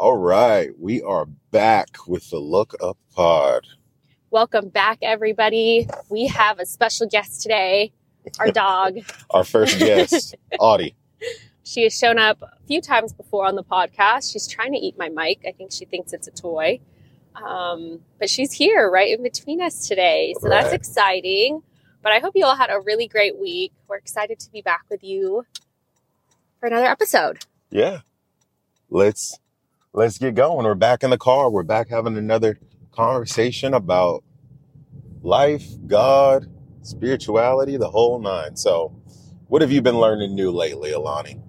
All right, we are back with the Look Up Pod. Welcome back, everybody. We have a special guest today, our dog. Our first guest, Audie. She has shown up a few times before on the podcast. She's trying to eat my mic. I think she thinks it's a toy. Um, but she's here right in between us today. So that's exciting. But I hope you all had a really great week. We're excited to be back with you for another episode. Yeah. Let's let's get going. We're back in the car. We're back having another conversation about life, God, spirituality, the whole nine. So, what have you been learning new lately, Alani?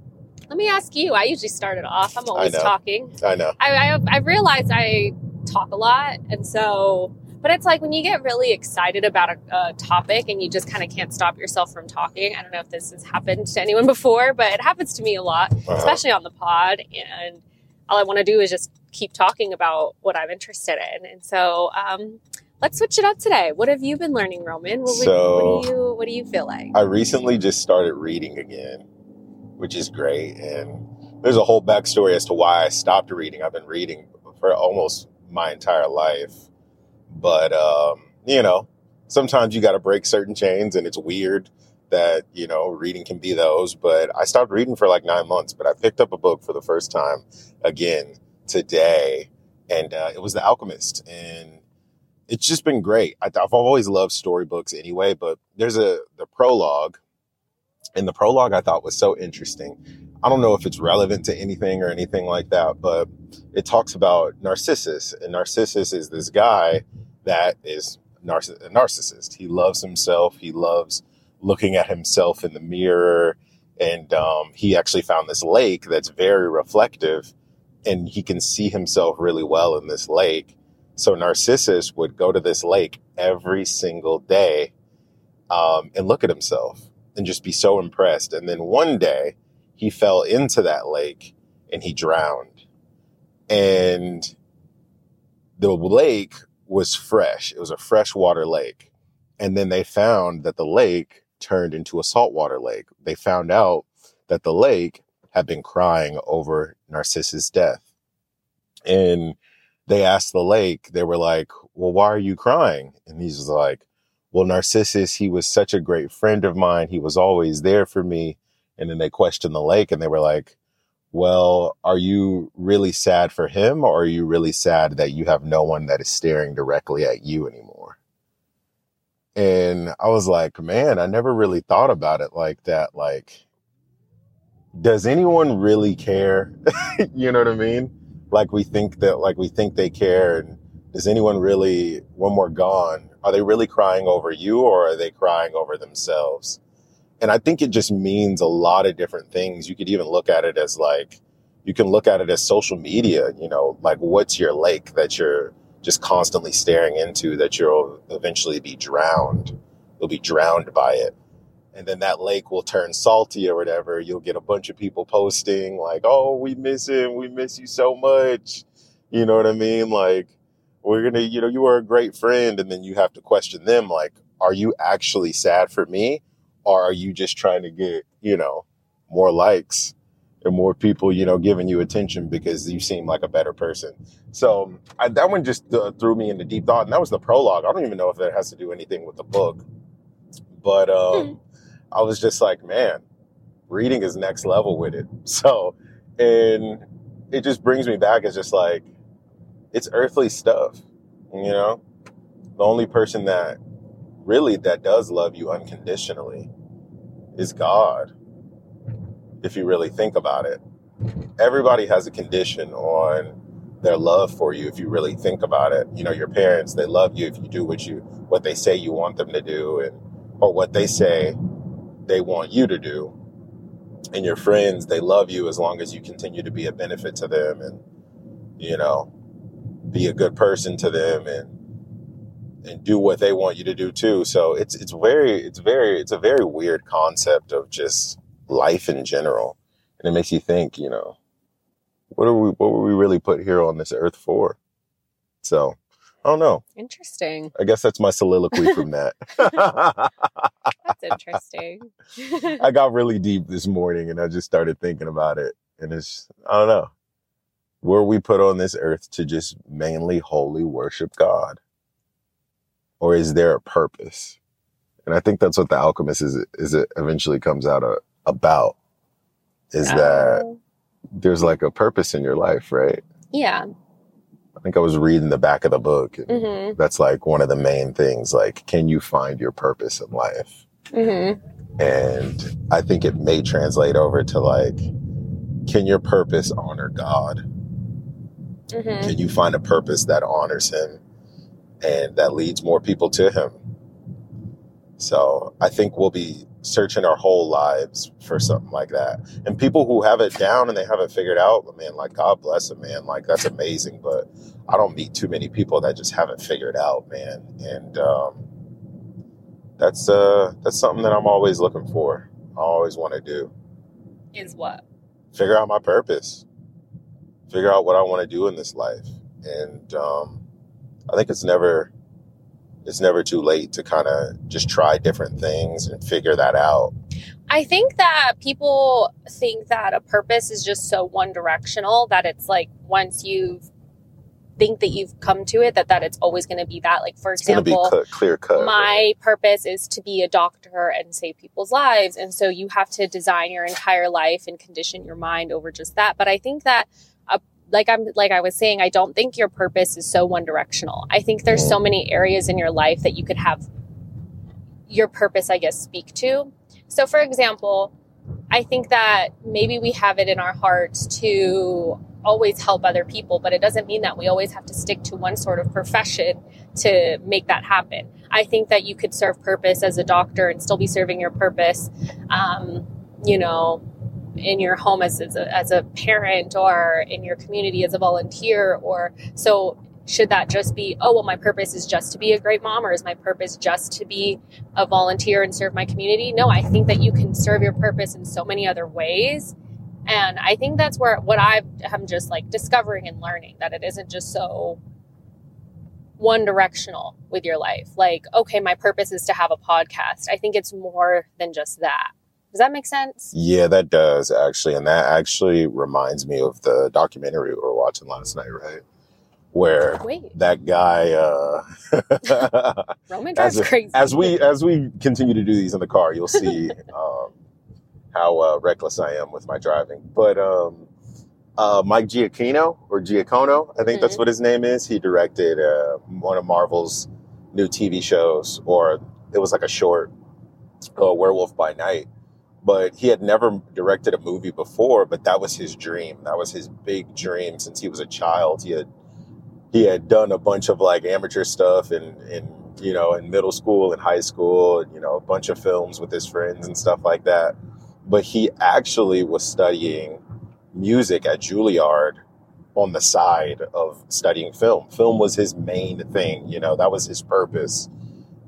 Let me ask you. I usually start it off. I'm always know. talking. I know. I, I I realize I talk a lot, and so, but it's like when you get really excited about a, a topic and you just kind of can't stop yourself from talking. I don't know if this has happened to anyone before, but it happens to me a lot, Uh-huh. especially on the pod. And all I want to do is just keep talking about what I'm interested in. And so, um, let's switch it up today. What have you been learning, Roman? What, So- what do you What do you feel like? I recently just started reading again, which is great. And there's a whole backstory as to why I stopped reading. I've been reading for almost my entire life. But, um, you know, sometimes you got to break certain chains, and it's weird that, you know, reading can be those. But I stopped reading for like nine months, but I picked up a book for the first time again today, and uh, it was The Alchemist. And it's just been great. I, I've always loved storybooks anyway, but there's a the prologue, and the prologue I thought was so interesting. I don't know if it's relevant to anything or anything like that, but it talks about Narcissus, and Narcissus is this guy that is narciss- a narcissist. He loves himself. He loves looking at himself in the mirror, and um, he actually found this lake that's very reflective, and he can see himself really well in this lake. So Narcissus would go to this lake every single day um, and look at himself and just be so impressed. And then one day he fell into that lake and he drowned. And the lake was fresh. It was a freshwater lake. And then they found that the lake turned into a saltwater lake. They found out that the lake had been crying over Narcissus' death. And they asked the lake, they were like, Well, why are you crying? And he's like, Well, Narcissus, he was such a great friend of mine. He was always there for me. And then they questioned the lake and they were like, Well, are you really sad for him or are you really sad that you have no one that is staring directly at you anymore? And I was like, Man, I never really thought about it like that. Like, does anyone really care? you know what I mean? Like we think that, like we think they care. And does anyone really, when we're gone, are they really crying over you or are they crying over themselves? And I think it just means a lot of different things. You could even look at it as like, you can look at it as social media, you know, like what's your lake that you're just constantly staring into that you'll eventually be drowned. You'll be drowned by it and then that lake will turn salty or whatever. You'll get a bunch of people posting like, "Oh, we miss him. We miss you so much." You know what I mean? Like, we're gonna, you know, you were a great friend, and then you have to question them, like, "Are you actually sad for me, or are you just trying to get, you know, more likes and more people, you know, giving you attention because you seem like a better person?" So I, that one just uh, threw me into deep thought, and that was the prologue. I don't even know if that has to do anything with the book, but um. I was just like, man, reading is next level with it. So, and it just brings me back. It's just like, it's earthly stuff, you know? The only person that really that does love you unconditionally is God. If you really think about it, everybody has a condition on their love for you. If you really think about it, you know, your parents, they love you if you do what you, what they say you want them to do and, or what they say they want you to do. And your friends, they love you as long as you continue to be a benefit to them and, you know, be a good person to them and and do what they want you to do too. So it's it's very it's very it's a very weird concept of just life in general. And it makes you think, you know, what are we what were we really put here on this earth for? So I don't know. Interesting. I guess that's my soliloquy from that. That's interesting. I got really deep this morning and I just started thinking about it. And it's, I don't know. Were we put on this earth to just mainly wholly worship God? Or is there a purpose? And I think that's what the alchemist is is it eventually comes out of, about is that Oh, there's like a purpose in your life, right? yeah. I think I was reading the back of the book. And Mhm. That's like one of the main things. Like, can you find your purpose in life? Mhm. And I think it may translate over to like, can your purpose honor God? Mhm. Can you find a purpose that honors Him and that leads more people to Him? So I think we'll be searching our whole lives for something like that. And people who have it down and they have it figured out, but man, like God bless them, man. Like that's amazing. But I don't meet too many people that just have it figured out, man. And um, that's uh that's something that I'm always looking for. I always want to do. Is what? Figure out my purpose. Figure out what I want to do in this life. And um, I think it's never it's never too late to kind of just try different things and figure that out. I think that people think that a purpose is just so one directional that it's like once you think that you've come to it that that it's always going to be that like for It's going to be example cut, clear cut. my purpose is to be a doctor and save people's lives and so you have to design your entire life and condition your mind over just that but i think that like i'm like i was saying i don't think your purpose is so one directional. I think there's so many areas in your life that you could have your purpose i guess speak to. So for example i think that maybe we have it in our hearts to always help other people but it doesn't mean that we always have to stick to one sort of profession to make that happen. I think that you could serve purpose as a doctor and still be serving your purpose, um, you know, in your home as, as, a, as a parent or in your community as a volunteer. Or so, should that just be, oh, well, my purpose is just to be a great mom, or is my purpose just to be a volunteer and serve my community? No, I think that you can serve your purpose in so many other ways. And I think that's where what I am just like discovering and learning that it isn't just so one directional with your life. Like, okay, my purpose is to have a podcast. I think it's more than just that. Does that make sense? Yeah, that does actually. And that actually reminds me of the documentary we were watching last night, right? Where Wait, that guy uh Roman as, drives a- crazy. as we as we continue to do these in the car, you'll see um, how uh, reckless I am with my driving. But um, uh, Mike Giacchino or Giacono, I think that's Mhm. what his name is. He directed uh, one of Marvel's new TV shows, or it was like a short, uh, Werewolf by Night. But he had never directed a movie before. But that was his dream. That was his big dream since he was a child. He had he had done a bunch of like amateur stuff in in you know in middle school and high school and, you know a bunch of films with his friends and stuff like that but he actually was studying music at Juilliard on the side of studying film film was his main thing you know that was his purpose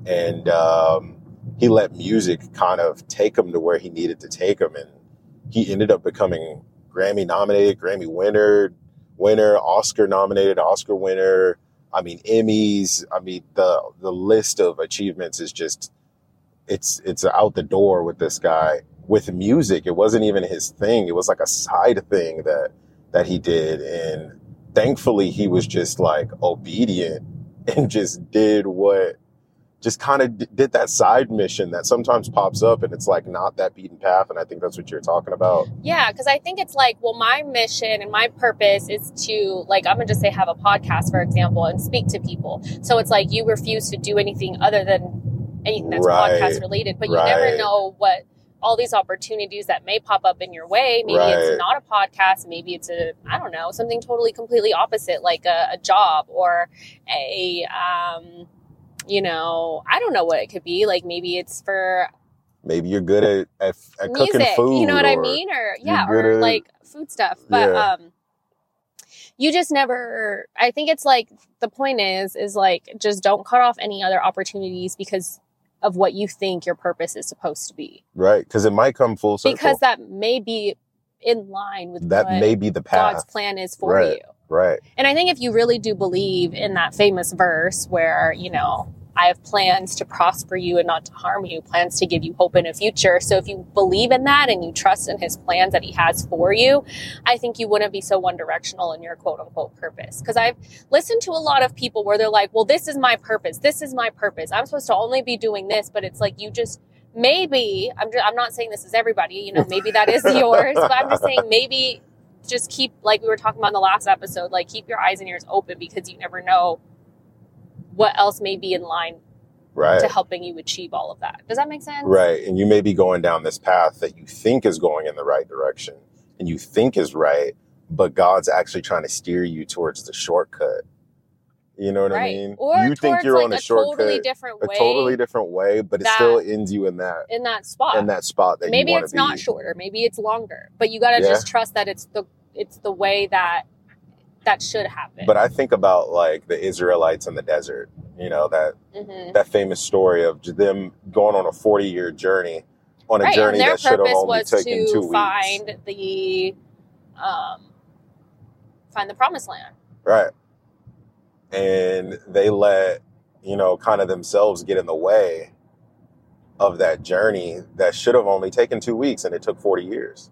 and um, he let music kind of take him to where he needed to take him and he ended up becoming Grammy nominated Grammy winner winner, Oscar nominated, Oscar winner. I mean, Emmys. I mean, the the list of achievements is just it's it's out the door with this guy. With music, it wasn't even his thing. It was like a side thing that that he did, and thankfully, he was just like obedient and just did what just kind of d- did that side mission that sometimes pops up and it's like not that beaten path and i think that's what you're talking about Yeah, because I think it's like, well, my mission and my purpose is to, like, I'm gonna just say have a podcast, for example, and speak to people. So it's like you refuse to do anything other than anything that's Right, podcast related, but you right. never know what all these opportunities that may pop up in your way. Maybe Right. it's not a podcast, maybe it's a, I don't know, something totally completely opposite, like a, a job or a, um, you know, I don't know what it could be. Like maybe it's for maybe you're good at, at, at cooking food you know what i mean or yeah or at- like food stuff but Yeah. um you just never i think it's like the point is is like just don't cut off any other opportunities because of what you think your purpose is supposed to be right because it might come full circle because that may be in line with that may be the path god's plan is for Right. you right and I think if you really do believe in that famous verse where, you know, I have plans to prosper you and not to harm you, plans to give you hope in a future. So if you believe in that and you trust in his plans that he has for you, I think you wouldn't be so one directional in your quote unquote purpose. Because I've listened to a lot of people where they're like, well, this is my purpose. This is my purpose. I'm supposed to only be doing this. But it's like you just, maybe, I'm, just, I'm not saying this is everybody, you know, maybe that is yours, but I'm just saying maybe just keep, like we were talking about in the last episode, like keep your eyes and ears open because you never know what else may be in line Right. to helping you achieve all of that. Does that make sense? Right. And you may be going down this path that you think is going in the right direction and you think is right, but God's actually trying to steer you towards the shortcut. You know what I mean? Or you think you're like, on a, a shortcut, totally different a totally different way, but it still ends you in that in that spot. in that spot that maybe it's be. not shorter, maybe it's longer, but you got to Yeah. just trust that it's the it's the way that that should happen. But I think about like the Israelites in the desert. You know that Mhm. that famous story of them going on a 40 year journey on a right, journey that should have only taken two weeks. find the um find the promised land. Right. And they let, you know, kind of themselves get in the way of that journey that should have only taken two weeks and it took 40 years.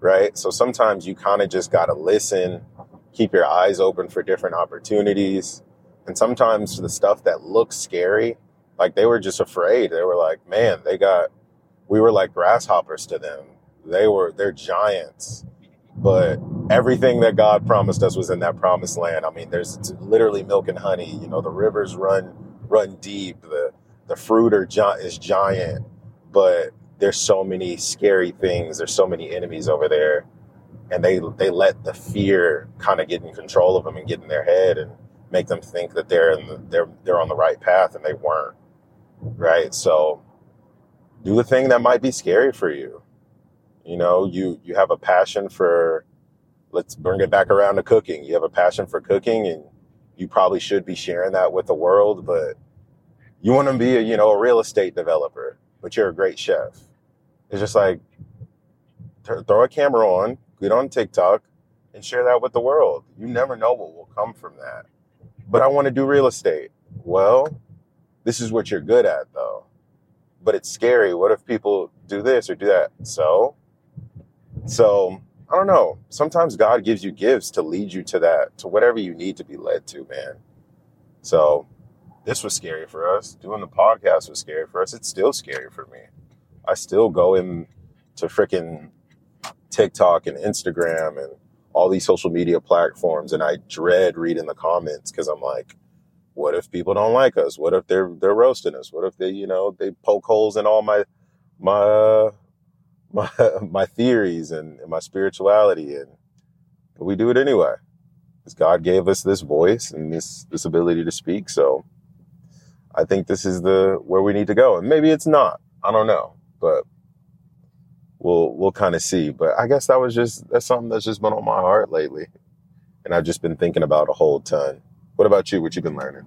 Right. So sometimes you kind of just got to listen, keep your eyes open for different opportunities. And sometimes the stuff that looks scary, like they were just afraid. They were like, man, they got, we were like grasshoppers to them. They were, they're giants. But everything that God promised us was in that promised land. I mean, there's literally milk and honey. You know, the rivers run run deep. The the fruit are gi- is giant, but there's so many scary things. There's so many enemies over there, and they they let the fear kind of get in control of them and get in their head and make them think that they're in the, they're they're on the right path and they weren't. Right. So do the thing that might be scary for you. You know, you you have a passion for let's bring it back around to cooking. You have a passion for cooking and you probably should be sharing that with the world, but you want to be a, you know, a real estate developer, but you're a great chef. It's just like th- throw a camera on, get on TikTok and share that with the world. You never know what will come from that. But I want to do real estate. Well, this is what you're good at though. But it's scary. What if people do this or do that? So, so I don't know. Sometimes God gives you gifts to lead you to that, to whatever you need to be led to, man. So this was scary for us. Doing the podcast was scary for us. It's still scary for me. I still go in to freaking TikTok and Instagram and all these social media platforms and I dread reading the comments because I'm like, what if people don't like us? What if they're they're roasting us? What if they, you know, they poke holes in all my my uh, my my theories and, and my spirituality and but we do it anyway. Because God gave us this voice and this this ability to speak. So I think this is the where we need to go. And maybe it's not. I don't know. But we'll we'll kind of see. But I guess that was just that's something that's just been on my heart lately. And I've just been thinking about a whole ton. What about you? What you've been learning?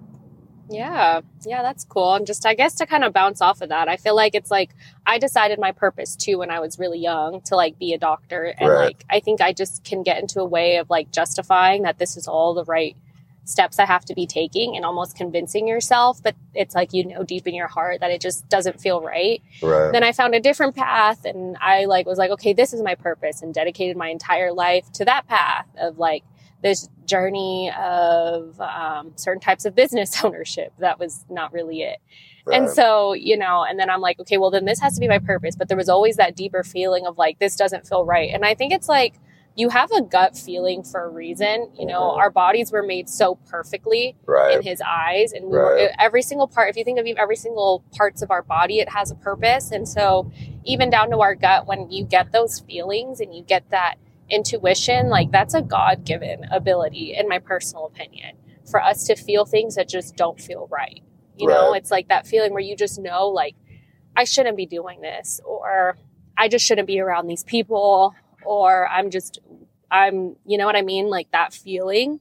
Yeah, yeah, that's cool. And just, I guess, to kind of bounce off of that, I feel like it's like I decided my purpose too when I was really young to like be a doctor. And Right. like, I think I just can get into a way of like justifying that this is all the right steps I have to be taking and almost convincing yourself. But it's like, you know, deep in your heart that it just doesn't feel right. Right. Then I found a different path and I like was like, okay, this is my purpose and dedicated my entire life to that path of like this journey of um, certain types of business ownership. That was not really it. And so, you know, and then I'm like, okay, well, then this has to be my purpose. But there was always that deeper feeling of like, this doesn't feel right. And I think it's like, you have a gut feeling for a reason. You know, Mhm. our bodies were made so perfectly in his eyes and we Right. were every single part if you think of every single parts of our body it has a purpose and so even down to our gut when you get those feelings and you get that intuition like that's a god-given ability in my personal opinion for us to feel things that just don't feel right. You know it's like that feeling where you just know like i shouldn't be doing this or i just shouldn't be around these people or i'm just i'm you know what i mean? Like that feeling.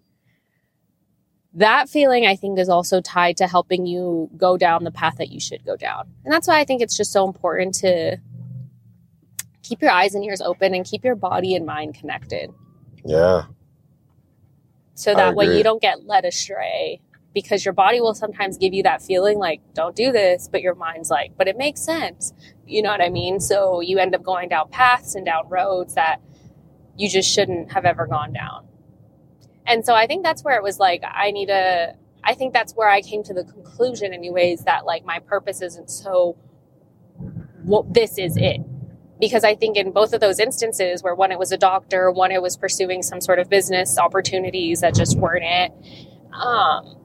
That feeling I think is also tied to helping you go down the path that you should go down. And that's why I think it's just so important to keep your eyes and ears open and keep your body and mind connected Yeah. so that way you don't get led astray because your body will sometimes give you that feeling like, don't do this, but your mind's like, but it makes sense. You know what I mean? So you end up going down paths and down roads that you just shouldn't have ever gone down. And so I think that's where it was like, I need to, I think that's where I came to the conclusion, anyways, that like my purpose isn't so, well, this is it because I think in both of those instances, where one it was a doctor, one it was pursuing some sort of business opportunities that just weren't it, um,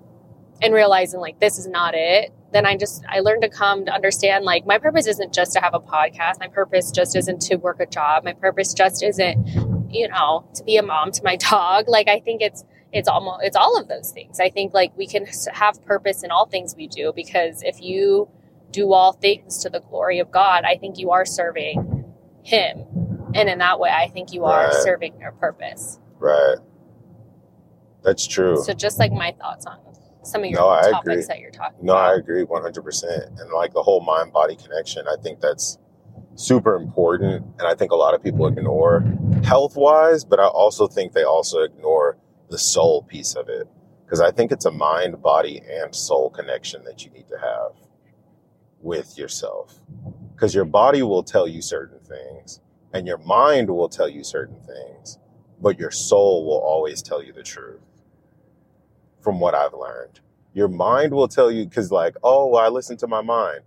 and realizing like this is not it, then I just I learned to come to understand like my purpose isn't just to have a podcast. My purpose just isn't to work a job. My purpose just isn't, you know, to be a mom to my dog. Like I think it's it's almost it's all of those things. I think like we can have purpose in all things we do because if you do all things to the glory of God, I think you are serving him. And in that way, I think you are Right. serving your purpose. Right. That's true. So just like my thoughts on some of your No, I topics agree. that you're talking No, I agree 100%. And like the whole mind body connection, I think that's super important. And I think a lot of people ignore health wise, but I also think they also ignore the soul piece of it. Because I think it's a mind, body, and soul connection that you need to have with yourself. Because your body will tell you certain things, and your mind will tell you certain things, but your soul will always tell you the truth, from what I've learned. Your mind will tell you because like oh i listen to my mind.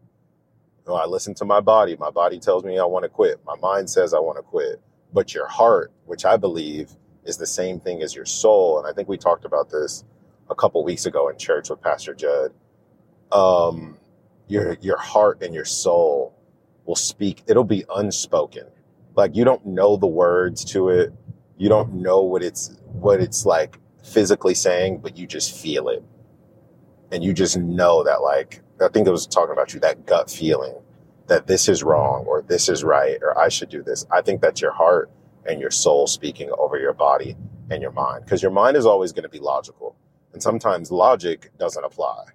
No i listen to my body. My body tells me i want to quit. My mind says i want to quit. But your heart which i believe is the same thing as your soul and i think we talked about this a couple weeks ago in church with pastor judd um your your heart and your soul will speak it'll be unspoken. Like you don't know the words to it. You don't know what it's what it's like physically saying but you just feel it. And you just know that like I think it was talking about you that gut feeling that this is wrong or this is right or I should do this. I think that's your heart and your soul speaking over your body and your mind. Because your mind is always going to be logical. And sometimes logic doesn't apply.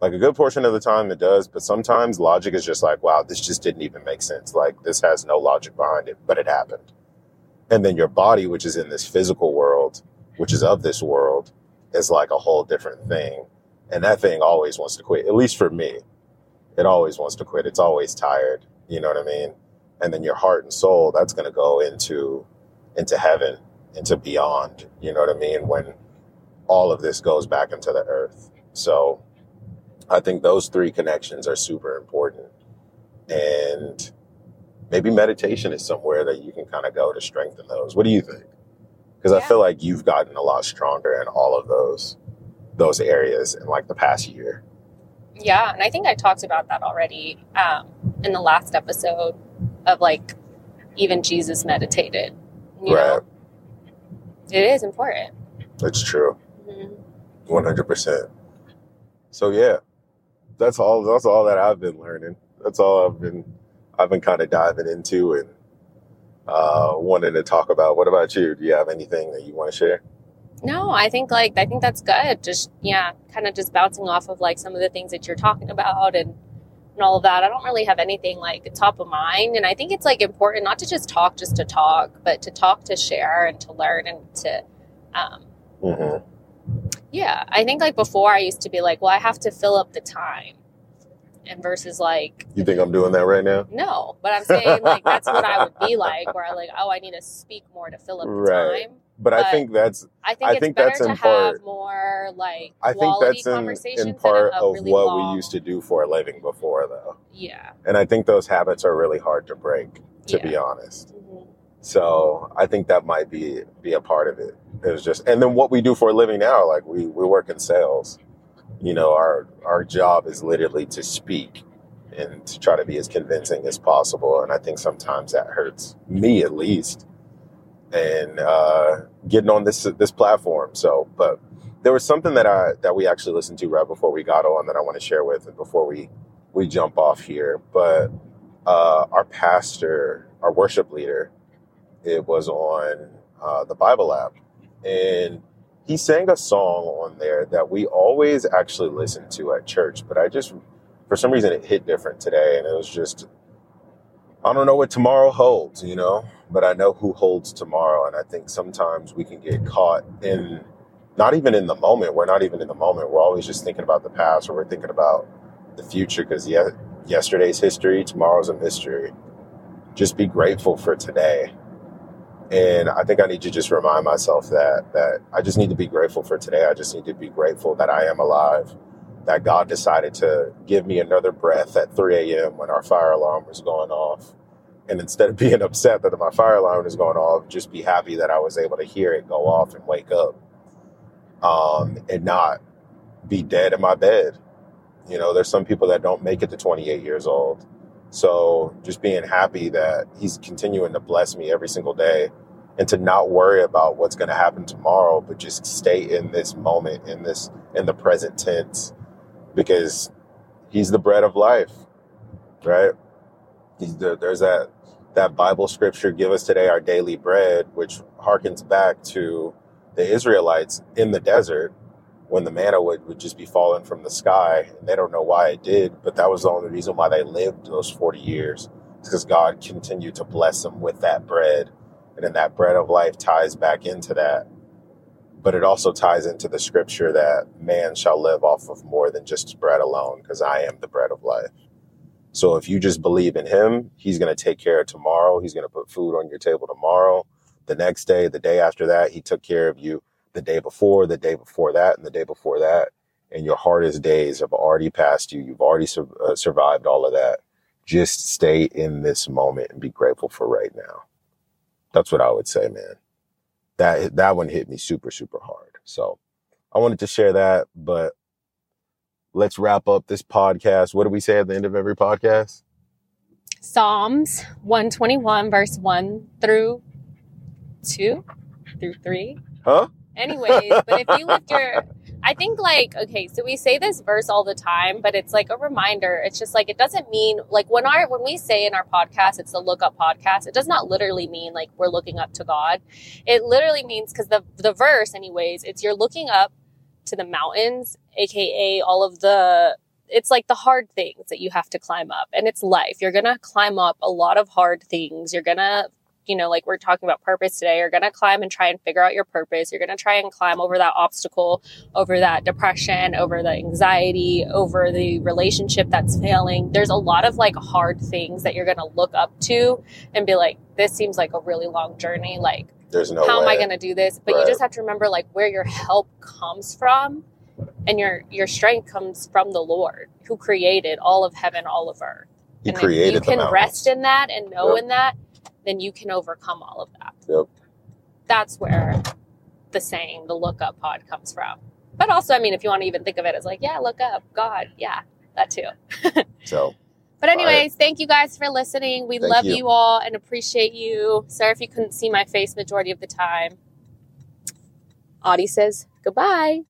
Like a good portion of the time it does, but sometimes logic is just like, wow, this just didn't even make sense. Like this has no logic behind it, but it happened. And then your body, which is in this physical world, which is of this world, is like a whole different thing and that thing always wants to quit. At least for me, it always wants to quit. It's always tired. You know what I mean? And then your heart and soul, that's going to go into into heaven, into beyond. You know what I mean? When all of this goes back into the earth. So I think those three connections are super important. And maybe meditation is somewhere that you can kind of go to strengthen those. What do you think? Because I feel like you've gotten a lot stronger in all of those those areas in like the past year. Yeah, and I think I talked about that already um, in the last episode of like even Jesus meditated. You Right. know, it is important. That's true. Mhm. One hundred percent. So yeah. That's all that's all that I've been learning. That's all I've been I've been kind of diving into and uh wanting to talk about. What about you? Do you have anything that you want to share? No, I think like I think that's good. Just yeah, kind of just bouncing off of like some of the things that you're talking about and and all of that. I don't really have anything like top of mind, and I think it's like important not to just talk just to talk, but to talk to share and to learn and to um, hmm yeah. I think like before I used to be like, well, I have to fill up the time, and versus like You think I'm doing that right now? no, but I'm saying like that's what I would be like, where I like oh I need to speak more to fill up the Right. time. But I think that's I think I it's think that's to in have part- more like I think that's in, in part of really what long, we used to do for a living before though. Yeah. And I think those habits are really hard to break, to Yeah. be honest. Mhm. So I think that might be be a part of it. It was just, and then what we do for a living now, like we we work in sales. You know, our our job is literally to speak and to try to be as convincing as possible. And I think sometimes that hurts me at least. And uh, getting on this this platform. So, but there was something that I that we actually listened to right before we got on that I want to share with, and before we we jump off here. But uh, our pastor, our worship leader, it was on uh, the Bible app, and he sang a song on there that we always actually listen to at church. But I just, for some reason, it hit different today, and it was just, I don't know what tomorrow holds, you know, but I know who holds tomorrow, and I think sometimes we can get caught in not even in the moment. We're not even in the moment. We're always just thinking about the past or we're thinking about the future because yesterday's history, tomorrow's a mystery. Just be grateful for today. And I think I need to just remind myself that that I just need to be grateful for today. I just need to be grateful that I am alive, that God decided to give me another breath at 3 a.m. when our fire alarm was going off. And instead of being upset that my fire alarm is going off, just be happy that I was able to hear it go off and wake up um, and not be dead in my bed. You know, there's some people that don't make it to 28 years old. So just being happy that he's continuing to bless me every single day and to not worry about what's going to happen tomorrow, but just stay in this moment, in this, in the present tense, because he's the bread of life, right? He's the, there's that, that Bible scripture, give us today our daily bread, which harkens back to the Israelites in the desert when the manna would, would just be falling from the sky. And they don't know why it did, but that was the only reason why they lived those 40 years. because God continued to bless them with that bread. And then that bread of life ties back into that. But it also ties into the scripture that man shall live off of more than just bread alone, because I am the bread of life. So if you just believe in him, he's going to take care of tomorrow. He's going to put food on your table tomorrow. The next day, the day after that, he took care of you the day before, the day before that, and the day before that. And your hardest days have already passed you. You've already sur- uh, survived all of that. Just stay in this moment and be grateful for right now. That's what I would say, man. That that one hit me super super hard. So I wanted to share that, but let's wrap up this podcast. What do we say at the end of every podcast? Psalms 121, verse 1 through 2 through 3. Huh? Anyways, but if you lift your, I think like, okay, so we say this verse all the time, but it's like a reminder. It's just like, it doesn't mean like when our, when we say in our podcast, it's the look up podcast, it does not literally mean like we're looking up to God. It literally means, cause the, the verse anyways, it's you're looking up to the mountains, aka all of the, it's like the hard things that you have to climb up and it's life. You're going to climb up a lot of hard things. You're going to you know, like we're talking about purpose today, you're going to climb and try and figure out your purpose. You're going to try and climb over that obstacle, over that depression, over the anxiety, over the relationship that's failing. There's a lot of like hard things that you're going to look up to and be like, this seems like a really long journey. Like, There's no how am I going to do this? But Right. you just have to remember like where your help comes from and your your strength comes from the Lord who created all of heaven, all of earth. He and created you can mountains. rest in that and know Yep. in that, then you can overcome all of that. Yep. That's where the saying, the look up pod comes from. But also, I mean, if you want to even think of it as like, yeah, look up, God, yeah, that too. So But anyways, thank you guys for listening. We Thank love you. you. all and appreciate you. Sorry if you couldn't see my face majority of the time. Audie says goodbye.